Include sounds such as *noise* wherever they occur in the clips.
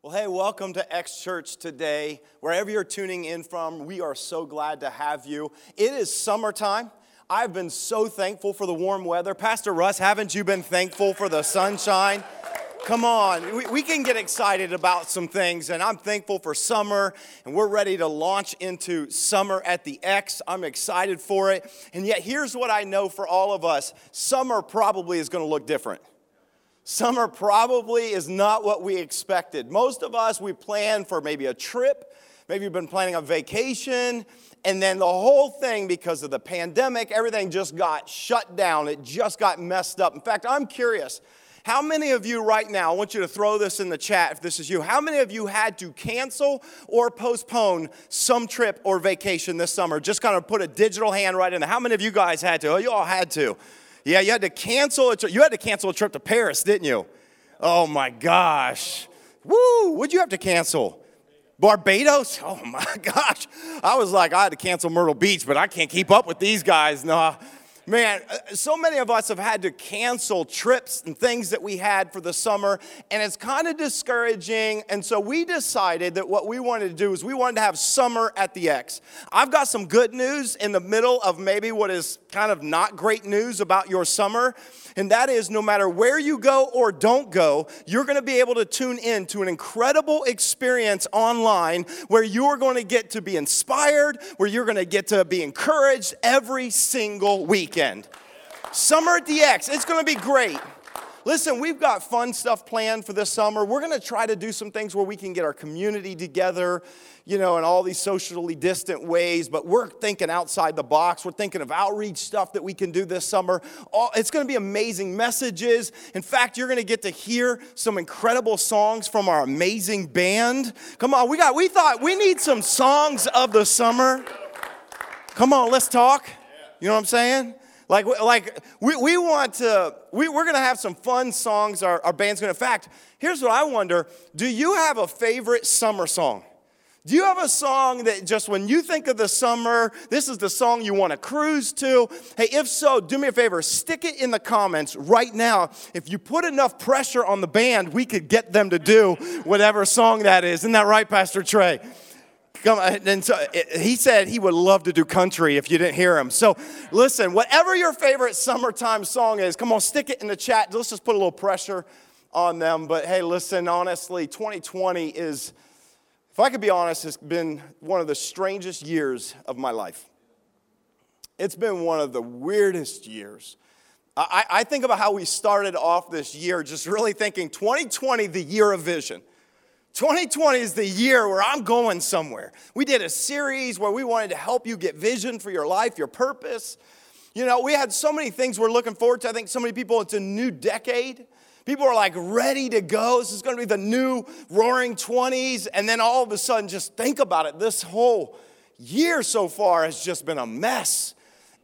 Well, hey, welcome to X Church today. Wherever you're tuning in from, we are so glad to have you. It is summertime. I've been so thankful for the warm weather. Pastor Russ, haven't you been thankful for the sunshine? Come on, we, we can get excited about some things, and I'm thankful for summer, and we're ready to launch into summer at the X. I'm excited for it. And yet, here's what I know for all of us summer probably is going to look different. Summer probably is not what we expected. Most of us, we plan for maybe a trip, maybe you've been planning a vacation, and then the whole thing, because of the pandemic, everything just got shut down. It just got messed up. In fact, I'm curious. How many of you right now, I want you to throw this in the chat if this is you, how many of you had to cancel or postpone some trip or vacation this summer? Just kind of put a digital hand right in there. How many of you guys had to? Oh, you all had to. Yeah, you had to cancel a trip. You had to cancel a trip to Paris, didn't you? Oh my gosh. Woo, what'd you have to cancel? Barbados? Oh my *laughs* gosh. I was like, I had to cancel Myrtle Beach, but I can't keep up with these guys. No. Man, uh, so many of us have had to cancel trips and things that we had for the summer, and it's kind of discouraging. And so we decided that what we wanted to do is we wanted to have summer at the X. I've got some good news in the middle of maybe what is kind of not great news about your summer, and that is no matter where you go or don't go, you're going to be able to tune in to an incredible experience online where you're going to get to be inspired, where you're going to get to be encouraged every single week weekend. Summer at the X, it's gonna be great. Listen, we've got fun stuff planned for this summer. We're gonna try to do some things where we can get our community together, you know, in all these socially distant ways, but we're thinking outside the box. We're thinking of outreach stuff that we can do this summer. It's gonna be amazing messages. In fact, you're gonna get to hear some incredible songs from our amazing band. Come on, we got, we thought we need some songs of the summer. Come on, let's talk. You know what I'm saying? Like, like we, we want to, we, we're going to have some fun songs our, our band's going to. In fact, here's what I wonder Do you have a favorite summer song? Do you have a song that just when you think of the summer, this is the song you want to cruise to? Hey, if so, do me a favor, stick it in the comments right now. If you put enough pressure on the band, we could get them to do whatever song that is. Isn't that right, Pastor Trey? Come on, and so uh, he said he would love to do country if you didn't hear him. So listen, whatever your favorite summertime song is, come on, stick it in the chat. Let's just put a little pressure on them. But hey, listen, honestly, 2020 is, if I could be honest, it's been one of the strangest years of my life. It's been one of the weirdest years. I, I think about how we started off this year, just really thinking 2020, the year of vision. 2020 is the year where I'm going somewhere. We did a series where we wanted to help you get vision for your life, your purpose. You know, we had so many things we're looking forward to. I think so many people, it's a new decade. People are like ready to go. This is going to be the new roaring 20s. And then all of a sudden, just think about it. This whole year so far has just been a mess.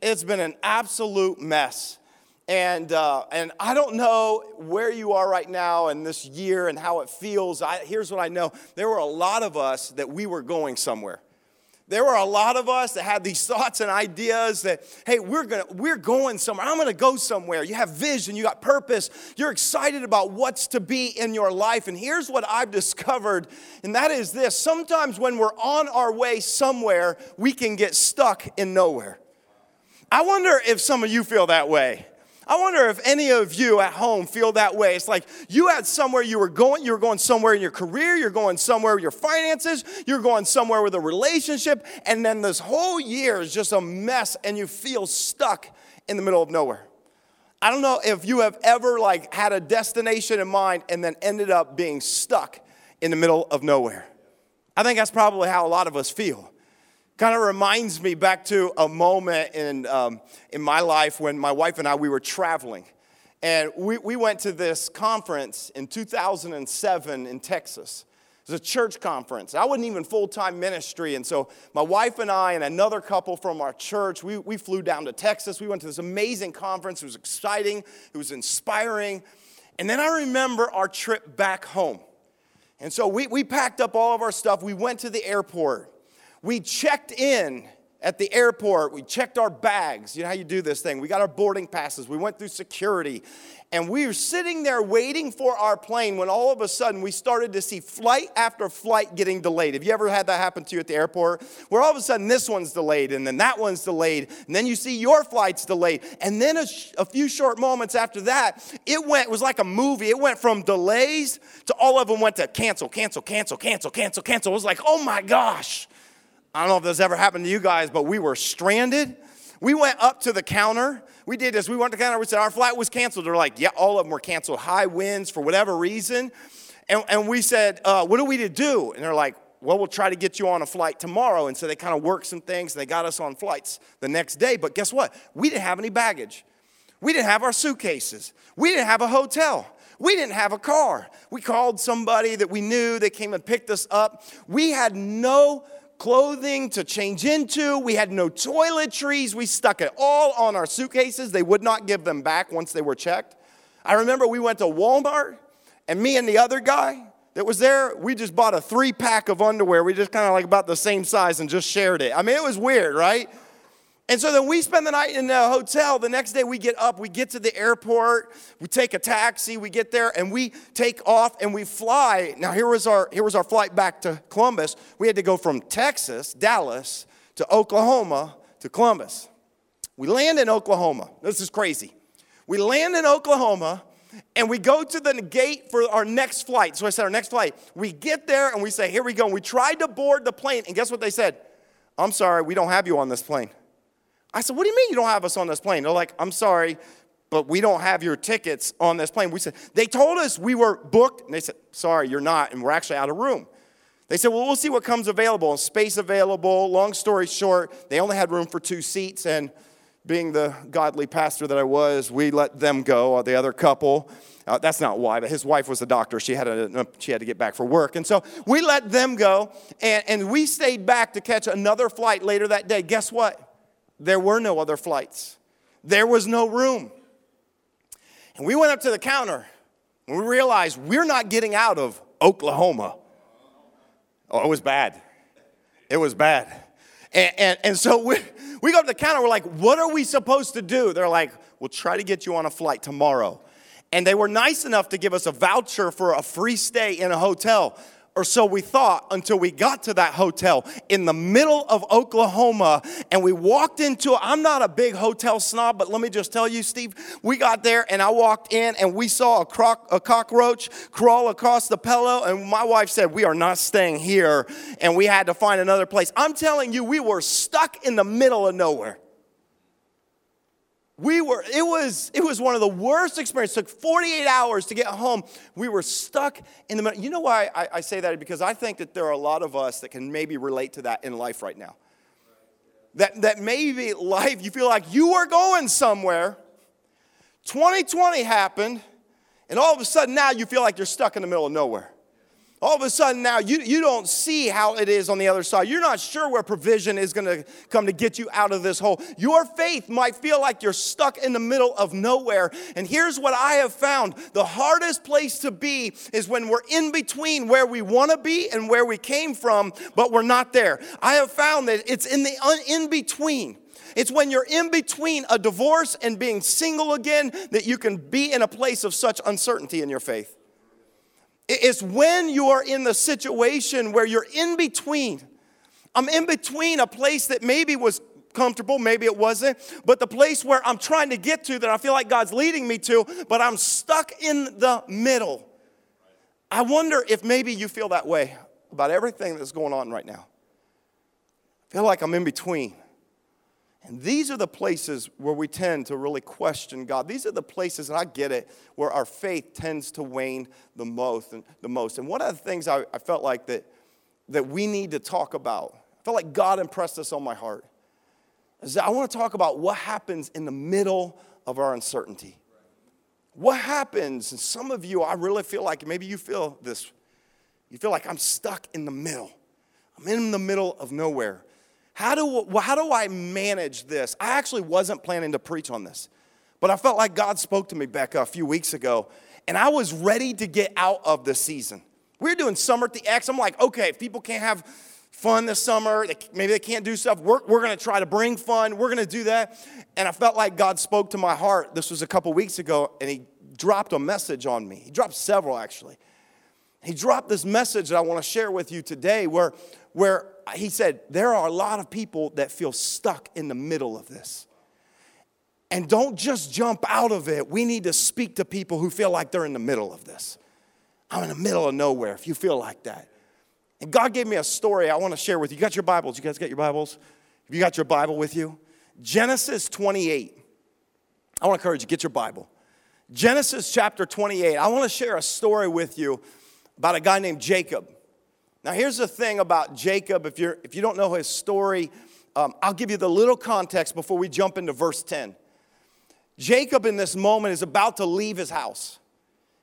It's been an absolute mess. And, uh, and I don't know where you are right now in this year and how it feels. I, here's what I know there were a lot of us that we were going somewhere. There were a lot of us that had these *laughs* thoughts and ideas that, hey, we're, gonna, we're going somewhere. I'm going to go somewhere. You have vision, you got purpose, you're excited about what's to be in your life. And here's what I've discovered, and that is this sometimes when we're on our way somewhere, we can get stuck in nowhere. I wonder if some of you feel that way. I wonder if any of you at home feel that way. It's like you had somewhere you were going, you were going somewhere in your career, you're going somewhere with your finances, you're going somewhere with a relationship, and then this whole year is just a mess and you feel stuck in the middle of nowhere. I don't know if you have ever like had a destination in mind and then ended up being stuck in the middle of nowhere. I think that's probably how a lot of us feel. Kind of reminds me back to a moment in, um, in my life when my wife and I, we were traveling. And we, we went to this conference in 2007 in Texas. It was a church conference. I wasn't even full time ministry. And so my wife and I and another couple from our church, we, we flew down to Texas. We went to this amazing conference. It was exciting, it was inspiring. And then I remember our trip back home. And so we, we packed up all of our stuff. We went to the airport we checked in at the airport. We checked our bags. You know how you do this thing. We got our boarding passes. We went through security. And we were sitting there waiting for our plane when all of a sudden we started to see flight after flight getting delayed. Have you ever had that happen to you at the airport? Where all of a sudden this one's delayed and then that one's delayed. And then you see your flight's delayed. And then a, sh- a few short moments after that, it went, it was like a movie. It went from delays to all of them went to cancel, cancel, cancel, cancel, cancel, cancel. It was like, oh my gosh. I don't know if this ever happened to you guys, but we were stranded. We went up to the counter. We did this. We went to the counter. We said, Our flight was canceled. They're like, Yeah, all of them were canceled. High winds for whatever reason. And, and we said, uh, What are we to do? And they're like, Well, we'll try to get you on a flight tomorrow. And so they kind of worked some things and they got us on flights the next day. But guess what? We didn't have any baggage. We didn't have our suitcases. We didn't have a hotel. We didn't have a car. We called somebody that we knew. They came and picked us up. We had no clothing to change into. We had no toiletries. We stuck it all on our suitcases. They would not give them back once they were checked. I remember we went to Walmart, and me and the other guy that was there, we just bought a three pack of underwear. We just kind of like about the same size and just shared it. I mean, it was weird, right? And so then we spend the night in the hotel. The next day we get up, we get to the airport, we take a taxi, we get there, and we take off and we fly. Now here was our here was our flight back to Columbus. We had to go from Texas, Dallas, to Oklahoma to Columbus. We land in Oklahoma. This is crazy. We land in Oklahoma and we go to the gate for our next flight. So I said, our next flight. We get there and we say, here we go. And we tried to board the plane, and guess what they said? I'm sorry, we don't have you on this plane. I said, What do you mean you don't have us on this plane? They're like, I'm sorry, but we don't have your tickets on this plane. We said, They told us we were booked. And they said, Sorry, you're not, and we're actually out of room. They said, Well, we'll see what comes available and space available. Long story short, they only had room for two seats. And being the godly pastor that I was, we let them go, uh, the other couple. Uh, that's not why, but his wife was a doctor. She had, a, she had to get back for work. And so we let them go, and, and we stayed back to catch another flight later that day. Guess what? There were no other flights, there was no room. And we went up to the counter and we realized we're not getting out of Oklahoma. Oh, it was bad. It was bad. And, and, and so we, we go to the counter, we're like, what are we supposed to do? They're like, we'll try to get you on a flight tomorrow. And they were nice enough to give us a voucher for a free stay in a hotel or so we thought until we got to that hotel in the middle of Oklahoma and we walked into I'm not a big hotel snob but let me just tell you Steve we got there and I walked in and we saw a, croc, a cockroach crawl across the pillow and my wife said we are not staying here and we had to find another place. I'm telling you we were stuck in the middle of nowhere we were it was it was one of the worst experiences. It took 48 hours to get home. We were stuck in the middle. You know why I, I, say that? Because i think that there are a lot of us that can maybe relate to that in life right now. That that maybe life you feel like you are going somewhere. 2020 happened and all of a sudden now you feel like you're stuck in the middle of nowhere all of a sudden now you, you don't see how it is on the other side. You're not sure where provision is going to come to get you out of this hole. Your faith might feel like you're stuck in the middle of nowhere. And here's what I have found the hardest place to be is when we're in between where we want to be and where we came from, but we're not there. I have found that it's in the in between. It's when you're in between a divorce and being single again that you can be in a place of such uncertainty in your faith. It's when you are in the situation where you're in between. I'm in between a place that maybe was comfortable, maybe it wasn't, but the place where I'm trying to get to that I feel like God's leading me to, but I'm stuck in the middle. I wonder if maybe you feel that way about everything that's going on right now. I feel like I'm in between. And these are the places where we tend to really question God. These are the places, and I get it, where our faith tends to wane the most. And, the most. and one of the things I, I felt like that, that we need to talk about, I felt like God impressed this on my heart, is that I want to talk about what happens in the middle of our uncertainty. What happens, and some of you, I really feel like maybe you feel this, you feel like I'm stuck in the middle. I'm in the middle of nowhere. How do, how do I manage this? I actually wasn't planning to preach on this, but I felt like God spoke to me, Becca, a few weeks ago, and I was ready to get out of the season. We were doing summer at the X. I'm like, okay, if people can't have fun this summer. Maybe they can't do stuff. We're, we're going to try to bring fun. We're going to do that. And I felt like God spoke to my heart. This was a couple weeks ago, and He dropped a message on me. He dropped several, actually. He dropped this message that I want to share with you today where, where He said, There are a lot of people that feel stuck in the middle of this. And don't just jump out of it. We need to speak to people who feel like they're in the middle of this. I'm in the middle of nowhere if you feel like that. And God gave me a story I want to share with you. You got your Bibles? You guys got your Bibles? Have you got your Bible with you? Genesis 28. I want to encourage you, get your Bible. Genesis chapter 28. I want to share a story with you about a guy named Jacob. Now, here's the thing about Jacob. If, you're, if you don't know his story, um, I'll give you the little context before we jump into verse 10. Jacob, in this moment, is about to leave his house.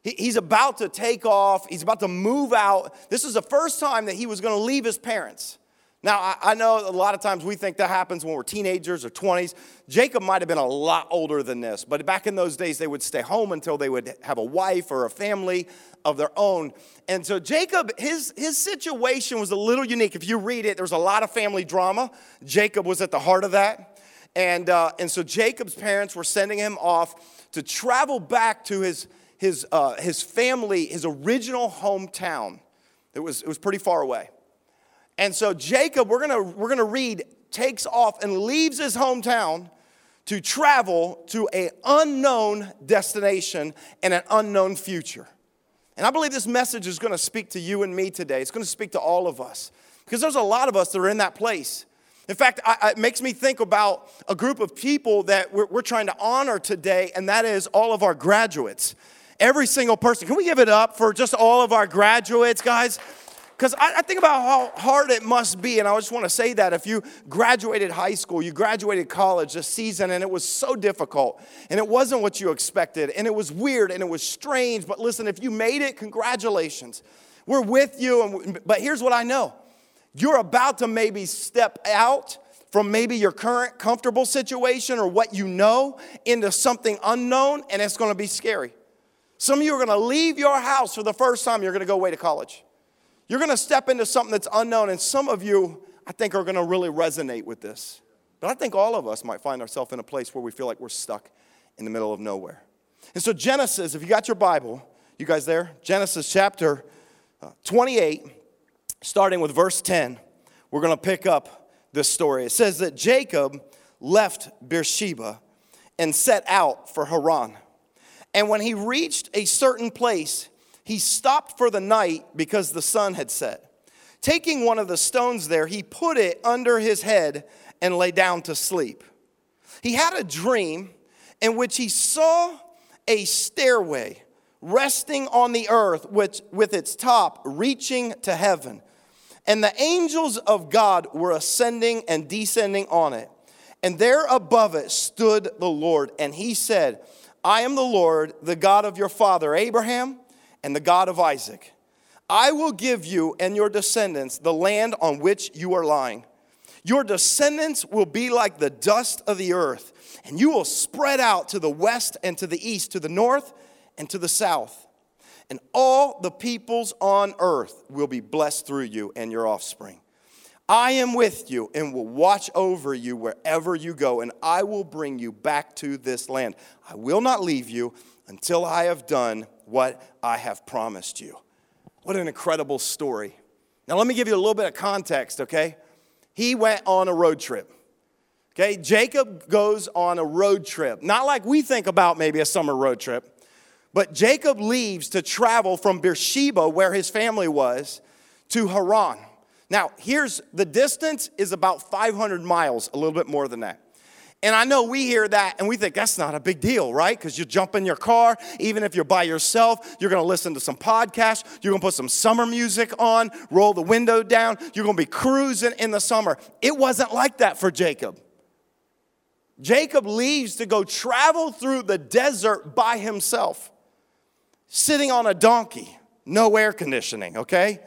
He, he's about to take off, he's about to move out. This is the first time that he was going to leave his parents. Now, I, know a lot of times we think that happens when we're teenagers or 20s. Jacob might have been a lot older than this, but back in those days, they would stay home until they would have a wife or a family of their own. And so, Jacob, his, his situation was a little unique. If you read it, there's a lot of family drama. Jacob was at the heart of that. And, uh, and so, Jacob's parents were sending him off to travel back to his, his, uh, his family, his original hometown. It was, it was pretty far away. And so Jacob, we're gonna, we're gonna read, takes off and leaves his hometown to travel to an unknown destination and an unknown future. And I believe this message is gonna speak to you and me today. It's gonna speak to all of us because there's a lot of us that are in that place. In fact, I, it makes me think about a group of people that we're, we're trying to honor today, and that is all of our graduates. Every single person. Can we give it up for just all of our graduates, guys? Because I, I, think about how hard it must be, and I just want to say that if you graduated high school, you graduated college this season, and it was so difficult, and it wasn't what you expected, and it was weird, and it was strange. But listen, if you made it, congratulations. We're with you, and, but here's what I know you're about to maybe step out from maybe your current comfortable situation or what you know into something unknown, and it's going to be scary. Some of you are going to leave your house for the first time, you're going to go away to college. You're going to step into something that's unknown, and some of you, I think, are going to really resonate with this. But I think all of us might find ourselves in a place where we feel like we're stuck in the middle of nowhere. And so, Genesis, if you got your Bible, you guys there? Genesis chapter uh, 28, starting with verse 10, we're going to pick up this story. It says that Jacob left Beersheba and set out for Haran. And when he reached a certain place, he stopped for the night because the sun had set. Taking one of the stones there, he put it under his head and lay down to sleep. He had a dream in which he saw a stairway resting on the earth which, with its top reaching to heaven. And the angels of God were ascending and descending on it. And there above it stood the Lord, and he said, I am the Lord, the God of your father Abraham and the God of Isaac. I will give you and your descendants the land on which you are lying. Your descendants will be like the dust of the earth, and you will spread out to the west and to the east, to the north and to the south. And all the peoples on earth will be blessed through you and your offspring. I am with you and will watch over you wherever you go, and I will bring you back to this land. I will not leave you until I have done what I have promised you. What an incredible story. Now, let me give you a little bit of context, okay? He went on a road trip. Okay, Jacob goes on a road trip. Not like we think about maybe a summer road trip, but Jacob leaves to travel from Beersheba, where his family was, to Haran. Now, here's the distance is about 500 miles, a little bit more than that. And I know we hear that and we think that's not a big deal, right? Because you jump in your car, even if you're by yourself, you're gonna listen to some podcast, you're gonna put some summer music on, roll the window down, you're gonna be cruising in the summer. It wasn't like that for Jacob. Jacob leaves to go travel through the desert by himself, sitting on a donkey, no air conditioning, okay?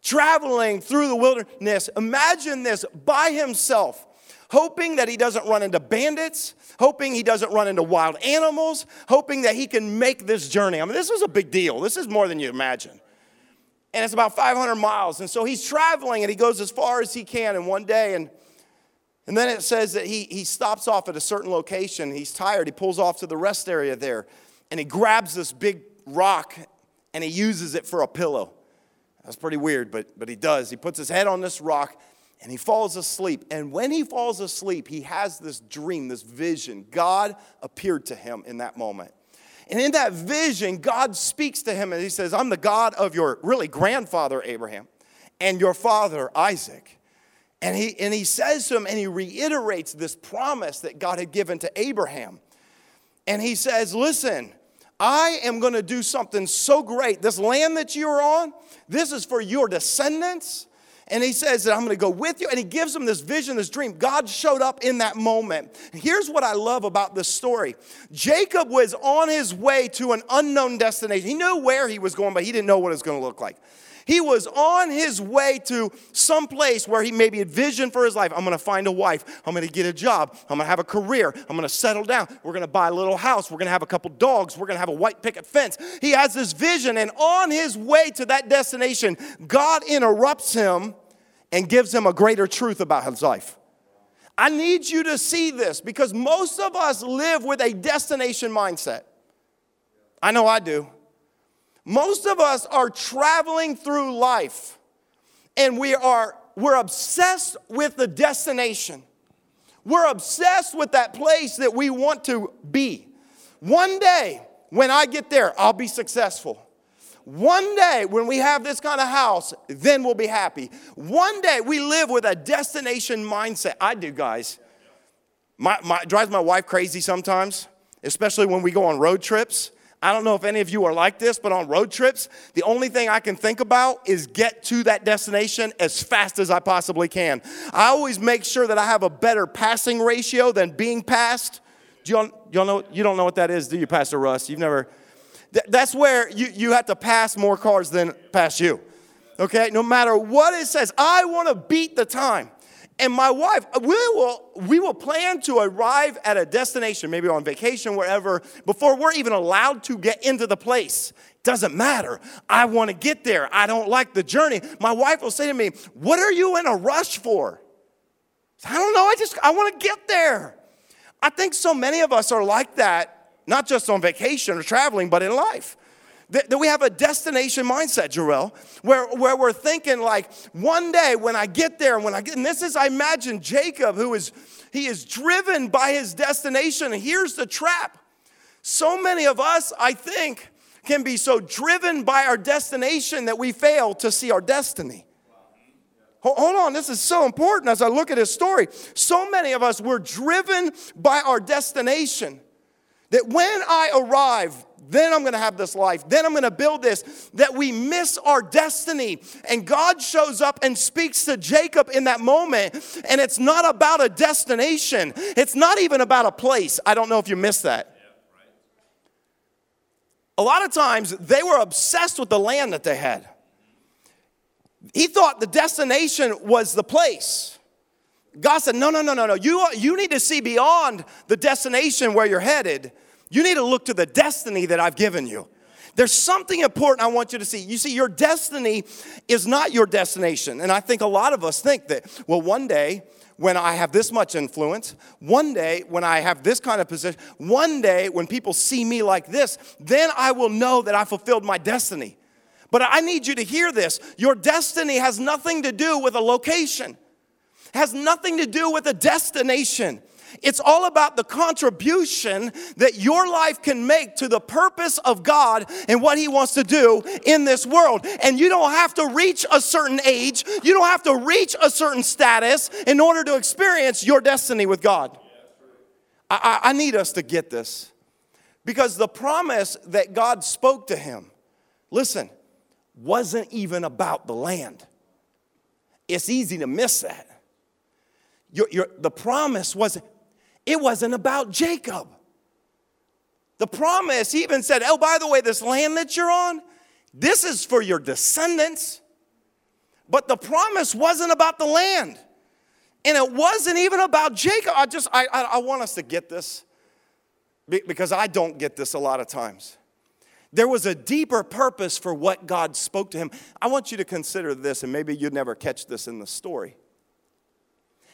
Traveling through the wilderness. Imagine this by himself hoping that he doesn't run into bandits, hoping he doesn't run into wild animals, hoping that he can make this journey. I mean, this was a big deal. This is more than you imagine. and it's about 500 miles. And so he's traveling and he goes as far as he can in one day. And, and then it says that he, he stops off at a certain location. He's tired. He pulls off to the rest area there and he grabs this big rock and he uses it for a pillow. That's pretty weird, but, but he does. He puts his head on this rock and he falls asleep. And when he falls asleep, he has this dream, this vision. God appeared to him in that moment. And in that vision, God speaks to him and he says, I'm the God of your really grandfather Abraham and your father Isaac. And he, and he says to him, and he reiterates this promise that God had given to Abraham. And he says, Listen, I am going to do something so great. This land that you're on, this is for your descendants and he says that I'm going to go with you. And he gives him this vision, this dream. God showed up in that moment. Here's what I love about this story Jacob was on his way to an unknown destination. He knew where he was going, but he didn't know what it was going to look like. He was on his way to some place where he maybe had vision for his life. I'm going to find a wife. I'm going to get a job. I'm going to have a career. I'm going to settle down. We're going to buy a little house. We're going to have a couple dogs. We're going to have a white picket fence. He has this vision, and on his way to that destination, God interrupts him and gives him a greater truth about his life. I need you to see this because most of us live with a destination mindset. I know I do. Most of us are traveling through life and we are we're obsessed with the destination. We're obsessed with that place that we want to be. One day when I get there, I'll be successful. One day when we have this kind of house, then we'll be happy. One day we live with a destination mindset. I do, guys. My, my drives my wife crazy sometimes, especially when we go on road trips. I don't know if any of you are like this, but on road trips, the only thing I can think about is get to that destination as fast as I possibly can. I always make sure that I have a better passing ratio than being passed. Do you, all, you all know? You don't know what that is, do you, Pastor Russ? You've never. that's where you, you have to pass more cars than pass you. Okay, no matter what it says, I want to beat the time and my wife, uh, we will, we will plan to arrive at a destination, maybe on vacation, wherever, before we're even allowed to get into the place. Doesn't matter. I want to get there. I don't like the journey. My wife will say to me, What are you in a rush for? I don't know. I just, I want to get there. I think so many of us are like that, not just on vacation or traveling, but in life. That, that we have a destination mindset, Jarrell, where, where we're thinking like, one day when I get there, and when I get, and this is, I imagine Jacob, who is, he is driven by his destination. Here's the trap. So many of us, I think, can be so driven by our destination that we fail to see our destiny. Hold on, this is so important as I look at his story. So many of us, we're driven by our destination that when I arrive, then I'm gonna have this life, then I'm gonna build this, that we miss our destiny. And God shows up and speaks to Jacob in that moment, and it's not about a destination, it's not even about a place. I don't know if you missed that. A lot of times they were obsessed with the land that they had. He thought the destination was the place. God said, No, no, no, no, no. You, you need to see beyond the destination where you're headed you need to look to the destiny that I've given you. There's something important I want you to see. You see, your destiny is not your destination. And I think a lot of us think that, well, one day when I have this much influence, one day when I have this kind of position, one day when people see me like this, then I will know that I fulfilled my destiny. But I need you to hear this. Your destiny has nothing to do with a location, has nothing to do with a destination. It's all about the contribution that your life can make to the purpose of God and what He wants to do in this world. And you don't have to reach a certain age, you don't have to reach a certain status in order to experience your destiny with God. I, I, need us to get this because the promise that God spoke to him, listen, wasn't even about the land. It's easy to miss that. Your, your, the promise was it wasn't about Jacob. The promise, even said, Oh, by the way, this land that you're on, this is for your descendants. But the promise wasn't about the land. And it wasn't even about Jacob. I just, I, I, I want us to get this because I don't get this a lot of times. There was a deeper purpose for what God spoke to him. I want you to consider this, and maybe you'd never catch this in the story.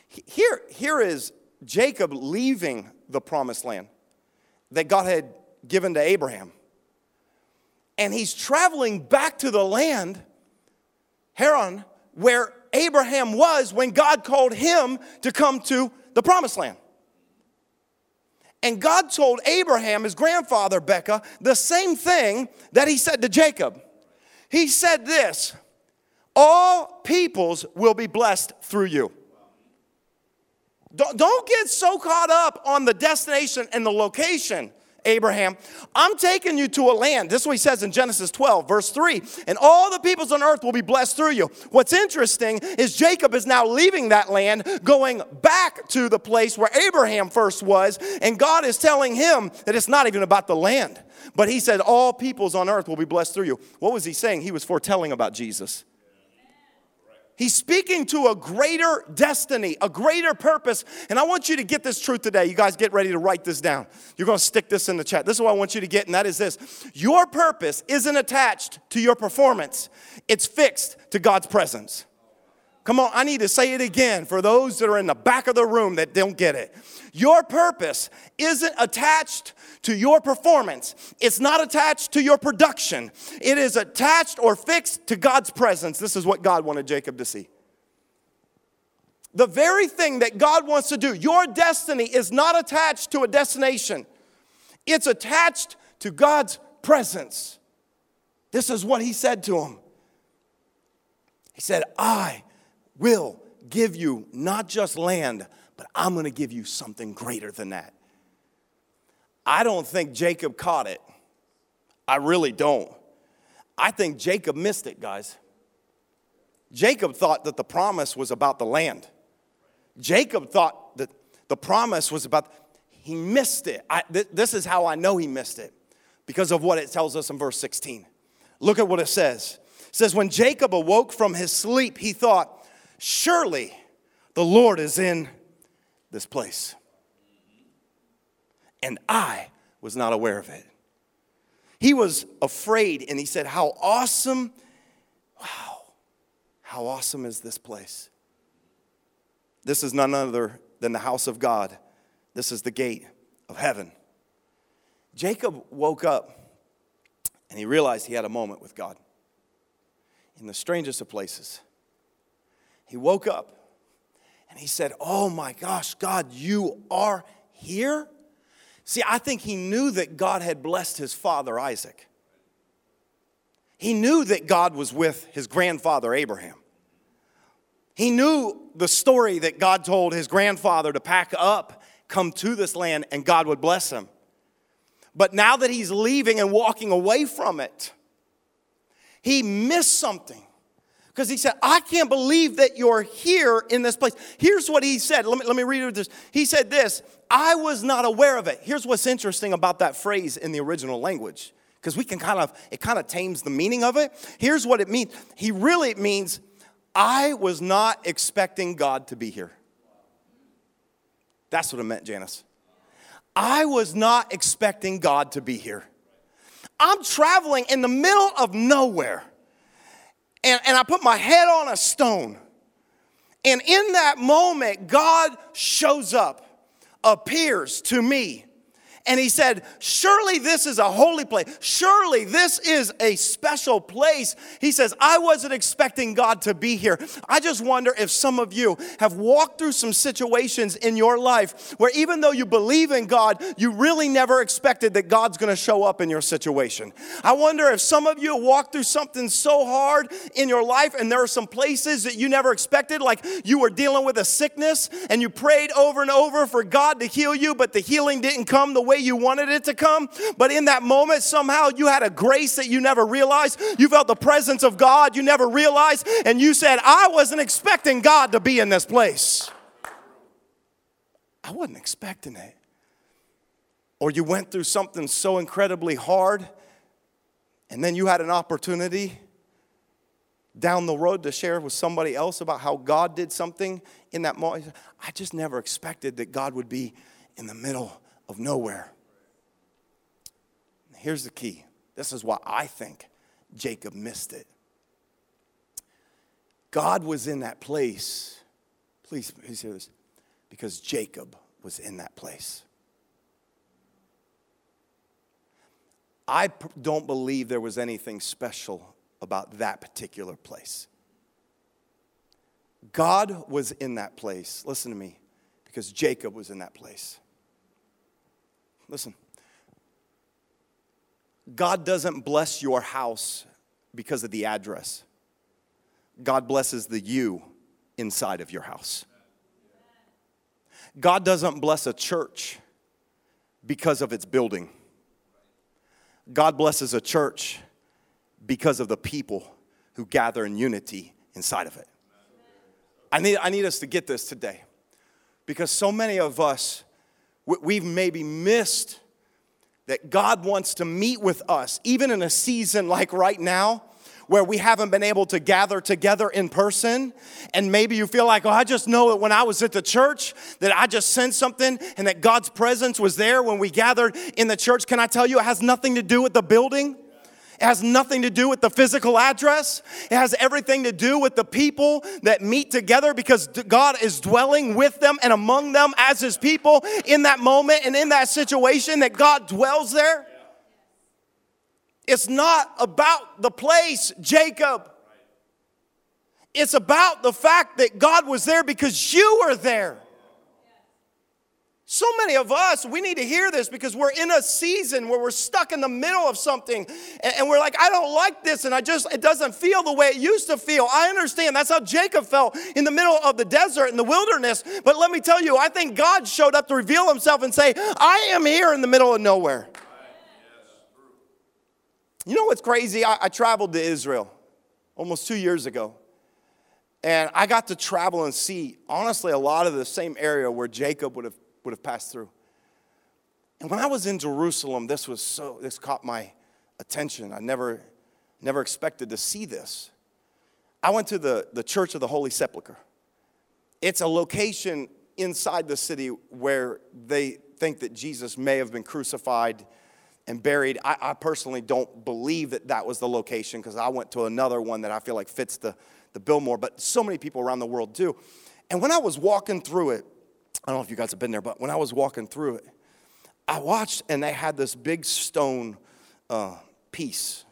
Here, here is Jacob leaving the promised land that God had given to Abraham. And he's traveling back to the land, Haran, where Abraham was when God called him to come to the promised land. And God told Abraham, his grandfather, Becca, the same thing that he said to Jacob. He said this All peoples will be blessed through you. Don't get so caught up on the destination and the location Abraham, I'm taking you to a land. This is what he says in Genesis 12, verse 3. And all the peoples on earth will be blessed through you. What's interesting is Jacob is now leaving that land, going back to the place where Abraham first was. And God is telling him that it's not even about the land. But he said, All peoples on earth will be blessed through you. What was he saying? He was foretelling about Jesus. He's speaking to a greater destiny, a greater purpose. And I want you to get this truth today. You guys get ready to write this down. You're going to stick this in the chat. This is what I want you to get, and that is this Your purpose isn't attached to your performance, it's fixed to God's presence. Come on, I need to say it again for those that are in the back of the room that don't get it. Your purpose isn't attached to your performance, it's not attached to your production. It is attached or fixed to God's presence. This is what God wanted Jacob to see. The very thing that God wants to do, your destiny is not attached to a destination, it's attached to God's presence. This is what he said to him. He said, I will give you not just land, but I'm going to give you something greater than that. I don't think Jacob caught it. I really don't. I think Jacob missed it, guys. Jacob thought that the promise was about the land. Jacob thought that the promise was about, he missed it. I, th- this is how I know he missed it because of what it tells us in verse 16. Look at what it says. It says, When Jacob awoke from his sleep, he thought, Surely the Lord is in this place. And I was not aware of it. He was afraid and he said, How awesome, wow, how awesome is this place? This is none other than the house of God. This is the gate of heaven. Jacob woke up and he realized he had a moment with God in the strangest of places. He woke up and he said, Oh my gosh, God, you are here? See, I think he knew that God had blessed his father Isaac. He knew that God was with his grandfather Abraham. He knew the story that God told his grandfather to pack up, come to this land, and God would bless him. But now that he's leaving and walking away from it, he missed something because he said, I can't believe that you're here in this place. Here's what he said. Let me, let me read this. He said this I was not aware of it. Here's what's interesting about that phrase in the original language, because we can kind of, it kind of tames the meaning of it. Here's what it means He really means, I was not expecting God to be here. That's what it meant, Janice. I was not expecting God to be here. I'm traveling in the middle of nowhere and, and I put my head on a stone. And in that moment, God shows up, appears to me, and he said, Surely this is a holy place. Surely this is a special place. He says, I wasn't expecting God to be here. I just wonder if some of you have walked through some situations in your life where even though you believe in God, you really never expected that God's gonna show up in your situation. I wonder if some of you walked through something so hard in your life and there are some places that you never expected, like you were dealing with a sickness and you prayed over and over for God to heal you, but the healing didn't come the way way you wanted it to come, but in that moment, somehow you had a grace that you never realized. You felt the presence of God you never realized, and you said, I wasn't expecting God to be in this place. I wasn't expecting it. Or you went through something so incredibly hard, and then you had an opportunity down the road to share with somebody else about how God did something in that moment. I just never expected that God would be in the middle of nowhere. Here's the key This is why I think Jacob missed it. God was in that place. Please, please hear this. Because Jacob was in that place. I don't believe there was anything special about that particular place. God was in that place. Listen to me, because Jacob was in that place. Listen. God doesn't bless your house because of the address. God blesses the you inside of your house. God doesn't bless a church because of its building. God blesses a church because of the people who gather in unity inside of it. I need, I need us to get this today because so many of us, we've maybe missed that God wants to meet with us, even in a season like right now where we haven't been able to gather together in person. And maybe you feel like, oh, I just know that when I was at the church, that I just sensed something and that God's presence was there when we gathered in the church. Can I tell you, it has nothing to do with the building? It has nothing to do with the physical address. It has everything to do with the people that meet together because God is dwelling with them and among them as His people in that moment and in that situation that God dwells there. It's not about the place, Jacob. It's about the fact that God was there because you were there. So many of us, we need to hear this because we're in a season where we're stuck in the middle of something and, we're like, I don't like this and I just, it doesn't feel the way it used to feel. I understand that's how Jacob felt in the middle of the desert in the wilderness. But let me tell you, I think God showed up to reveal himself and say, I am here in the middle of nowhere. You know what's crazy? I, I traveled to Israel almost two years ago. And I got to travel and see, honestly, a lot of the same area where Jacob would have would have passed through. And when I was in Jerusalem, this was so, this caught my attention. I never, never expected to see this. I went to the, the Church of the Holy Sepulchre. It's a location inside the city where they think that Jesus may have been crucified and buried. I, I personally don't believe that that was the location because I went to another one that I feel like fits the, the bill more, but so many people around the world do. And when I was walking through it, I don't know if you guys have been there, but when I was walking through it, I watched and they had this big stone uh, piece,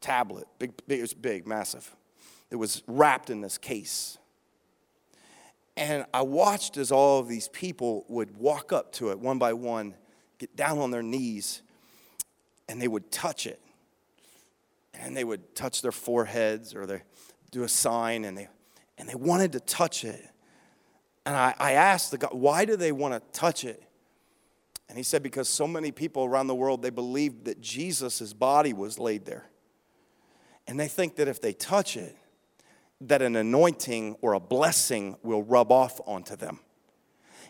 tablet, big, big, it was big, massive. It was wrapped in this case. And I watched as all of these people would walk up to it one by one, get down on their knees, and they would touch it. And they would touch their foreheads or they do a sign and they and they wanted to touch it. And I, I asked the God, why do they want to touch it? And he said, because so many people around the world, they believe that Jesus' body was laid there. And they think that if they touch it, that an anointing or a blessing will rub off onto them.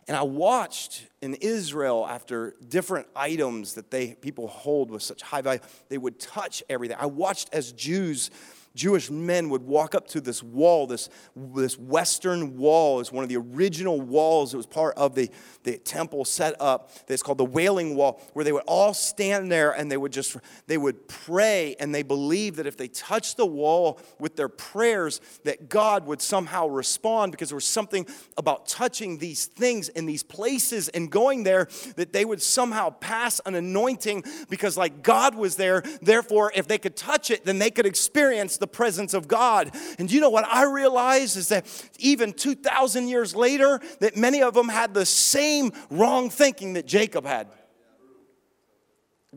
And I watched in Israel after different items that they people hold with such high value, they would touch everything. I watched as Jews Jewish men would walk up to this wall, this, this western wall is one of the original walls. It was part of the, the temple set up. It's called the Wailing Wall, where they would all stand there and they would just, they would pray and they believed that if they touched the wall with their prayers, that God would somehow respond because there was something about touching these things in these places and going there that they would somehow pass an anointing because like God was there. Therefore, if they could touch it, then they could experience the the presence of God. And you know what I realize is that even 2,000 years later, that many of them had the same wrong thinking that Jacob had.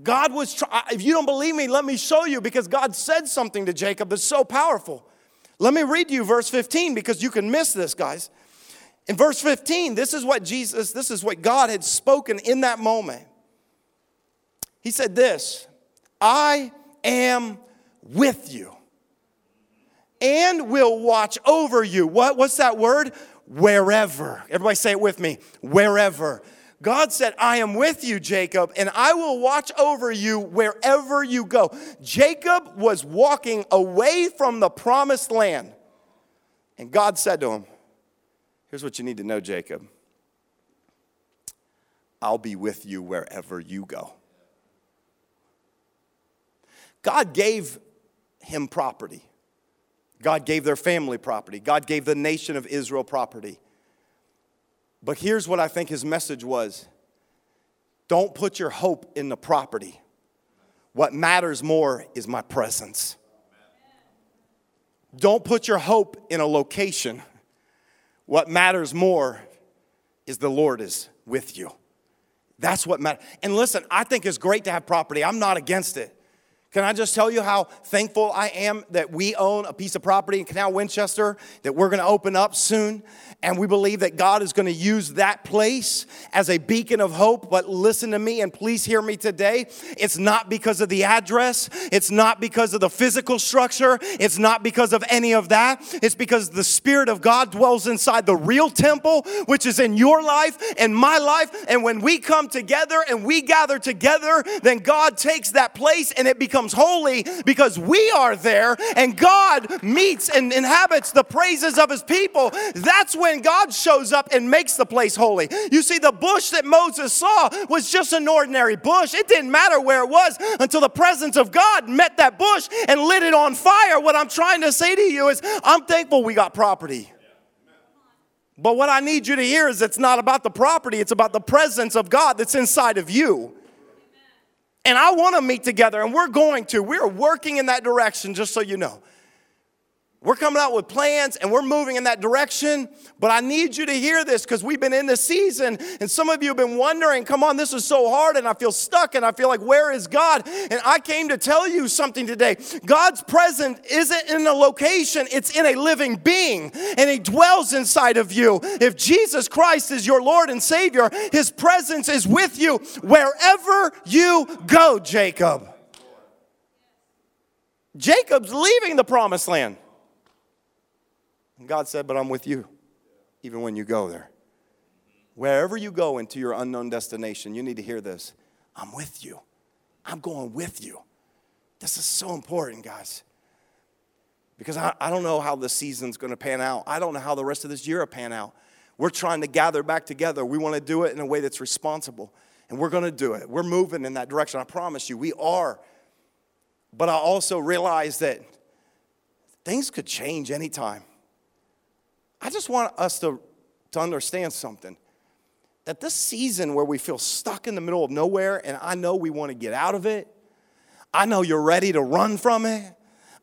God was, try- if you don't believe me, let me show you because God said something to Jacob that's so powerful. Let me read you verse 15 because you can miss this, guys. In verse 15, this is what Jesus, this is what God had spoken in that moment. He said, This, I am with you and will watch over you. What, what's that word? Wherever. Everybody say it with me. Wherever. God said, I am with you, Jacob, and I will watch over you wherever you go. Jacob was walking away from the promised land. And God said to him, Here's what you need to know, Jacob I'll be with you wherever you go. God gave him property. God gave their family property. God gave the nation of Israel property. But here's what I think his message was don't put your hope in the property. What matters more is my presence. Don't put your hope in a location. What matters more is the Lord is with you. That's what matters. And listen, I think it's great to have property. I'm not against it. Can I just tell you how thankful I am that we own a piece of property in Canal Winchester that we're going to open up soon? And we believe that God is going to use that place as a beacon of hope. But listen to me and please hear me today. It's not because of the address, it's not because of the physical structure, it's not because of any of that. It's because the Spirit of God dwells inside the real temple, which is in your life and my life. And when we come together and we gather together, then God takes that place and it becomes holy because we are there and God meets and inhabits the praises of his people. That's when when God shows up and makes the place holy. You see, the bush that Moses saw was just an ordinary bush. It didn't matter where it was until the presence of God met that bush and lit it on fire. What I'm trying to say to you is, I'm thankful we got property. But what I need you to hear is it's not about the property, it's about the presence of God that's inside of you. And I want to meet together, and we're going to. We're working in that direction, just so you know. We're coming out with plans and we're moving in that direction, but I need you to hear this because we've been in this season and some of you have been wondering, come on, this is so hard and I feel stuck and I feel like, where is God? And I came to tell you something today. God's presence isn't in a location, it's in a living being and He dwells inside of you. If Jesus Christ is your Lord and Savior, His presence is with you wherever you go, Jacob. Jacob's leaving the promised land. God said, But I'm with you, even when you go there. Wherever you go into your unknown destination, you need to hear this I'm with you. I'm going with you. This is so important, guys. Because I, I don't know how the season's gonna pan out. I don't know how the rest of this year will pan out. We're trying to gather back together. We wanna do it in a way that's responsible. And we're gonna do it. We're moving in that direction. I promise you, we are. But I also realize that things could change anytime. I just want us to, to understand something that this season where we feel stuck in the middle of nowhere, and I know we want to get out of it, I know you're ready to run from it,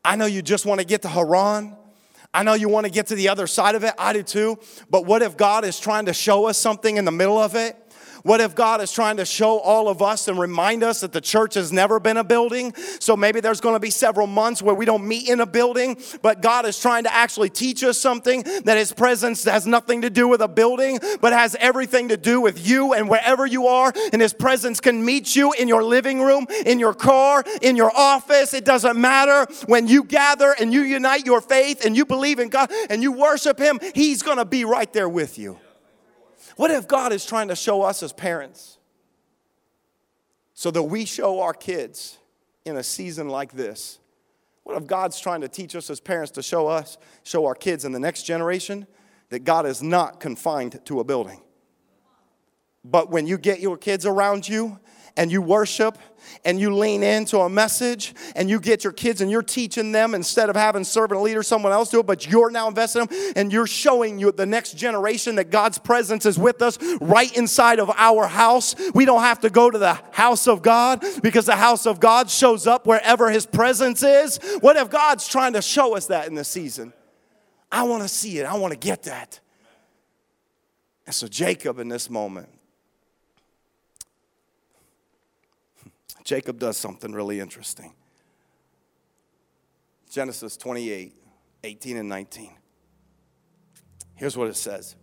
I know you just want to get to Haran. I know you want to get to the other side of it. I do too. But what if God is trying to show us something in the middle of it? What if God is trying to show all of us and remind us that the church has never been a building? So maybe there's going to be several months where we don't meet in a building, but God is trying to actually teach us something that His presence has nothing to do with a building, but has everything to do with you and wherever you are. And His presence can meet you in your living room, in your car, in your office. It doesn't matter. When you gather and you unite your faith and you believe in God and you worship Him, He's going to be right there with you. What if God is trying to show us as parents so that we show our kids in a season like this? What if God's trying to teach us as parents to show us, show our kids in the next generation that God is not confined to a building? But when you get your kids around you and you worship and you lean into a message and you get your kids and you're teaching them instead of having servant leader someone else do it but you're now investing them and you're showing you the next generation that god's presence is with us right inside of our house. We don't have to go to the house of god because the house of god shows up wherever his presence is. What if god's trying to show us that in this season? I want to see it. I want to get that. And so jacob in this moment Jacob does something really interesting. Genesis 28 18 and 19. Here's what it says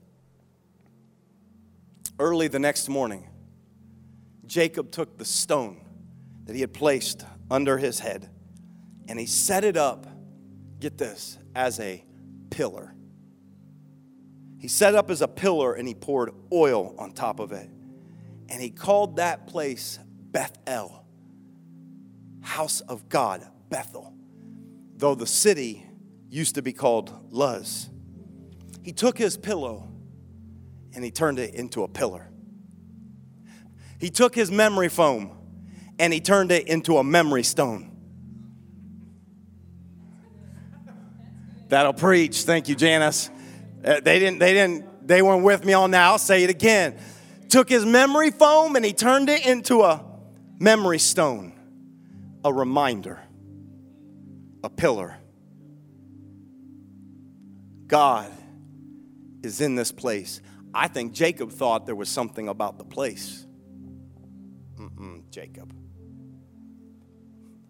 Early the next morning, Jacob took the stone that he had placed under his head and he set it up, get this, as a pillar. He set up as a pillar and he poured oil on top of it. And he called that place Bethel house of God, Bethel, though the city used to be called Luz. He took his pillow and he turned it into a pillar. He took his memory foam and he turned it into a memory stone. That'll preach. Thank you, Janice. Uh, they didn't, they didn't, they weren't with me on that. I'll say it again. Took his memory foam and he turned it into a memory stone a reminder, a pillar. God is in this place. I think Jacob thought there was something about the place. Mm-mm, Jacob.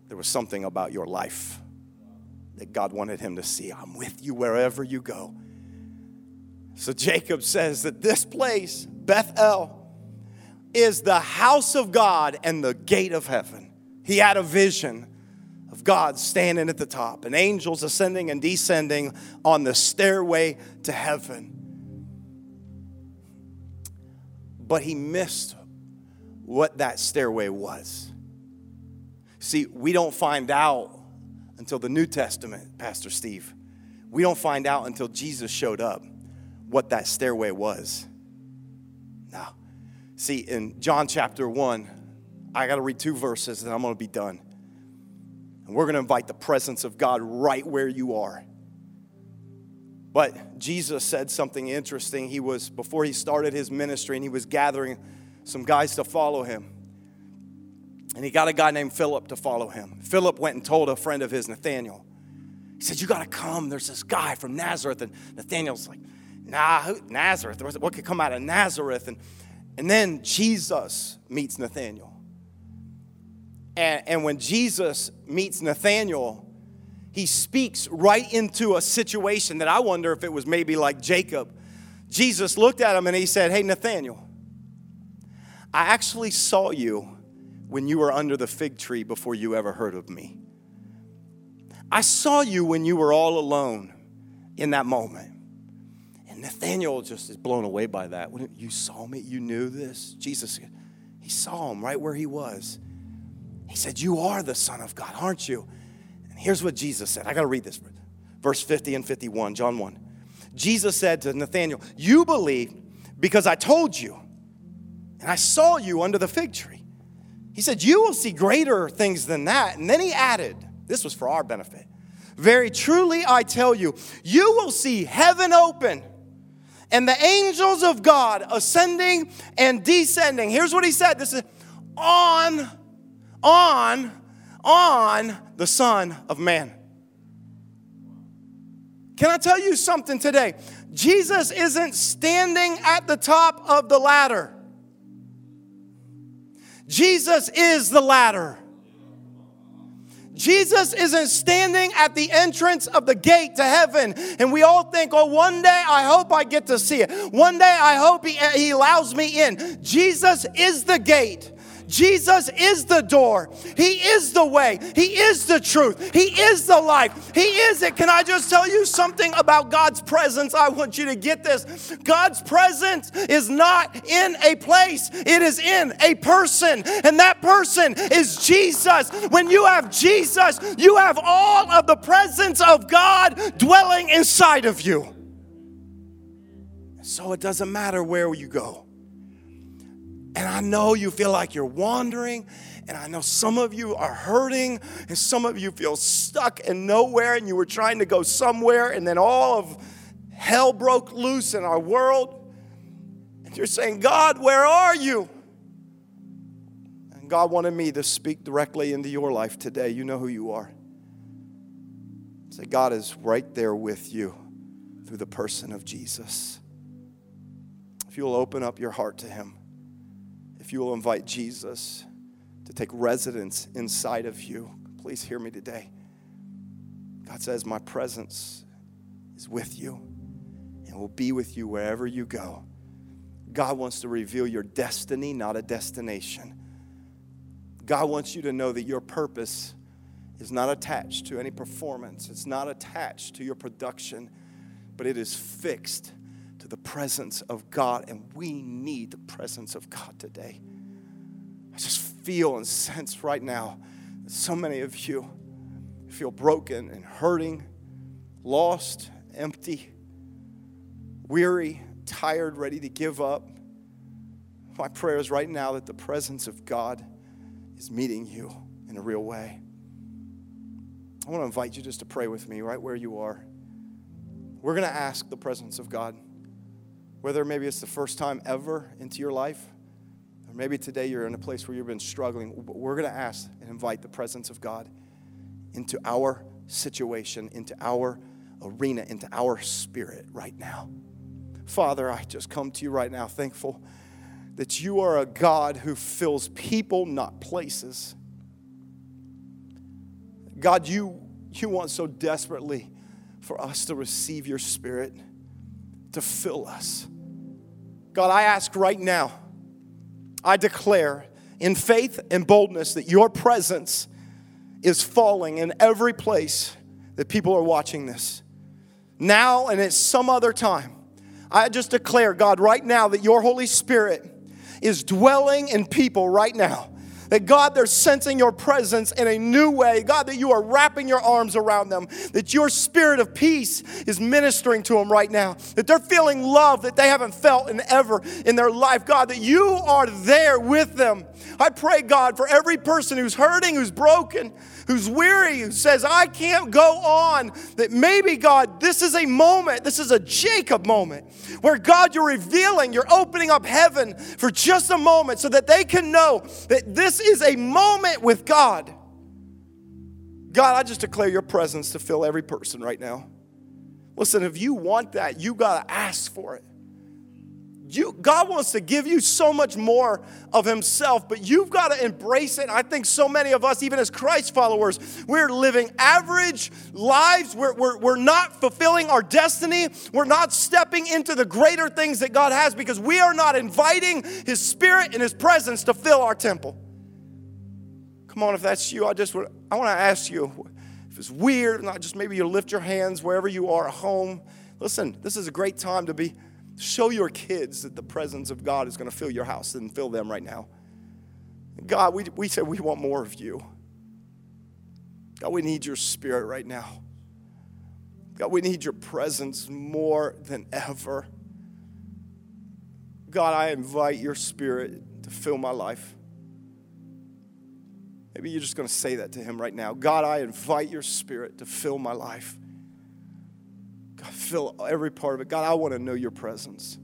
There was something about your life that God wanted him to see. I'm with you wherever you go. So Jacob says that this place, Bethel, is the house of God and the gate of heaven. He had a vision of God standing at the top and angels ascending and descending on the stairway to heaven. But he missed what that stairway was. See, we don't find out until the New Testament, Pastor Steve. We don't find out until Jesus showed up what that stairway was. Now, see, in John chapter 1, I got to read two verses and I'm going to be done. And we're going to invite the presence of God right where you are. But Jesus said something interesting. He was, before he started his ministry, and he was gathering some guys to follow him. And he got a guy named Philip to follow him. Philip went and told a friend of his, Nathaniel. He said, You got to come. There's this guy from Nazareth. And Nathaniel's like, Nah, who, Nazareth? What could come out of Nazareth? And, and then Jesus meets Nathaniel. And, and when Jesus meets Nathaniel, he speaks right into a situation that I wonder if it was maybe like Jacob. Jesus looked at him and he said, Hey, Nathaniel, I actually saw you when you were under the fig tree before you ever heard of me. I saw you when you were all alone in that moment. And Nathaniel just is blown away by that. You saw me, you knew this. Jesus, he saw him right where he was. He said, You are the Son of God, aren't you? And here's what Jesus said. I got to read this. Verse 50 and 51, John 1. Jesus said to Nathanael, You believe because I told you, and I saw you under the fig tree. He said, You will see greater things than that. And then he added, This was for our benefit. Very truly, I tell you, you will see heaven open and the angels of God ascending and descending. Here's what he said this is on on, on the Son of Man. Can I tell you something today? Jesus isn't standing at the top of the ladder. Jesus is the ladder. Jesus isn't standing at the entrance of the gate to heaven. And we all think, oh, one day I hope I get to see it. One day I hope he, he allows me in. Jesus is the gate. Jesus is the door. He is the way. He is the truth. He is the life. He is it. Can I just tell you something about God's presence? I want you to get this. God's presence is not in a place, it is in a person. And that person is Jesus. When you have Jesus, you have all of the presence of God dwelling inside of you. So it doesn't matter where you go. And I know you feel like you're wandering, and I know some of you are hurting, and some of you feel stuck and nowhere, and you were trying to go somewhere, and then all of hell broke loose in our world. And you're saying, God, where are you? And God wanted me to speak directly into your life today. You know who you are. Say, God is right there with you through the person of Jesus. If you'll open up your heart to Him if you will invite Jesus to take residence inside of you, please hear me today. God says, My presence is with you and will be with you wherever you go. God wants to reveal your destiny, not a destination. God wants you to know that your purpose is not attached to any performance, it's not attached to your production, but it is fixed to the presence of God, and we need the presence of God today. I just feel and sense right now that so many of you feel broken and hurting, lost, empty, weary, tired, ready to give up. My prayer is right now that the presence of God is meeting you in a real way. I want to invite you just to pray with me right where you are. we're going to ask the presence of God. Whether maybe it's the first time ever into your life, or maybe today you're in a place where you've been struggling, we're going to ask and invite the presence of God into our situation, into our arena, into our spirit right now. Father, I just come to you right now thankful that you are a God who fills people, not places. God, you, you want so desperately for us to receive your spirit, to fill us. God, I ask right now, I declare in faith and boldness that your presence is falling in every place that people are watching this. Now and at some other time, I just declare, God, right now that your Holy Spirit is dwelling in people right now. That God, they're sensing your presence in a new way. God, that you are wrapping your arms around them. That your spirit of peace is ministering to them right now. That they're feeling love that they haven't felt in ever in their life. God, that you are there with them. I pray, God, for every person who's hurting, who's broken, who's weary, who says, I can't go on, that maybe, God, this is a moment, this is a Jacob moment, where God, you're revealing, you're opening up heaven for just a moment so that they can know that this is a moment with God. God, I just declare your presence to fill every person right now. Listen, if you want that, you got to ask for it. You, God wants to give you so much more of Himself, but you've got to embrace it. I think so many of us, even as Christ followers, we're living average lives. We're, we're, we're not fulfilling our destiny. We're not stepping into the greater things that God has because we are not inviting His Spirit and His presence to fill our temple. Come on, if that's you, I just I want to ask you if it's weird, not just maybe you lift your hands wherever you are at home. Listen, this is a great time to be Show your kids that the presence of God is going to fill your house and fill them right now. God, we, we said we want more of you. God, we need your spirit right now. God, we need your presence more than ever. God, I invite your spirit to fill my life. Maybe you're just going to say that to him right now. God, I invite your spirit to fill my life. Fill every part of it. God, I want to know your presence.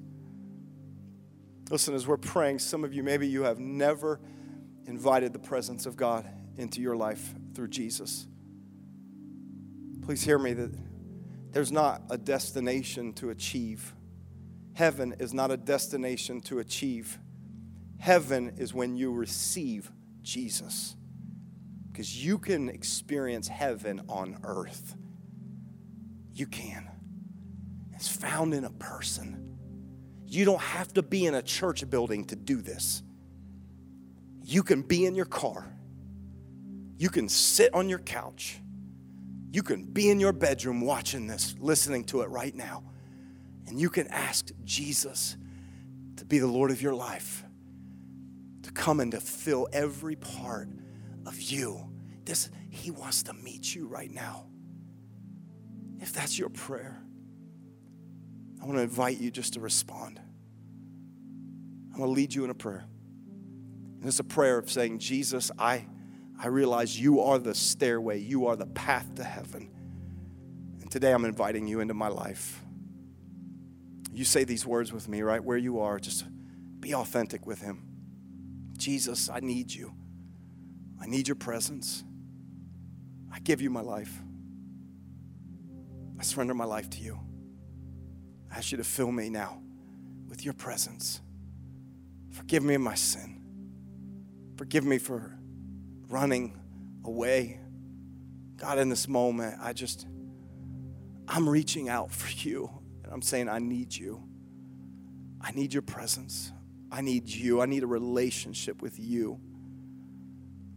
Listen, as we're praying, some of you, maybe you have never invited the presence of God into your life through Jesus. Please hear me that there's not a destination to achieve. Heaven is not a destination to achieve. Heaven is when you receive Jesus. Because you can experience heaven on earth. You can. It's found in a person. You don't have to be in a church building to do this. You can be in your car. You can sit on your couch. You can be in your bedroom watching this, listening to it right now. And you can ask Jesus to be the Lord of your life, to come and to fill every part of you. This, he wants to meet you right now. If that's your prayer, I want to invite you just to respond. I'm going to lead you in a prayer. And it's a prayer of saying, Jesus, I, I realize you are the stairway, you are the path to heaven. And today I'm inviting you into my life. You say these words with me, right where you are. Just be authentic with Him. Jesus, I need you. I need your presence. I give you my life. I surrender my life to you. I ask you to fill me now with your presence. Forgive me of my sin. Forgive me for running away. God, in this moment, I just, I'm reaching out for you. And I'm saying, I need you. I need your presence. I need you. I need a relationship with you.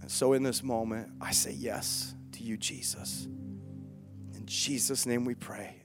And so in this moment, I say yes to you, Jesus. In Jesus' name we pray.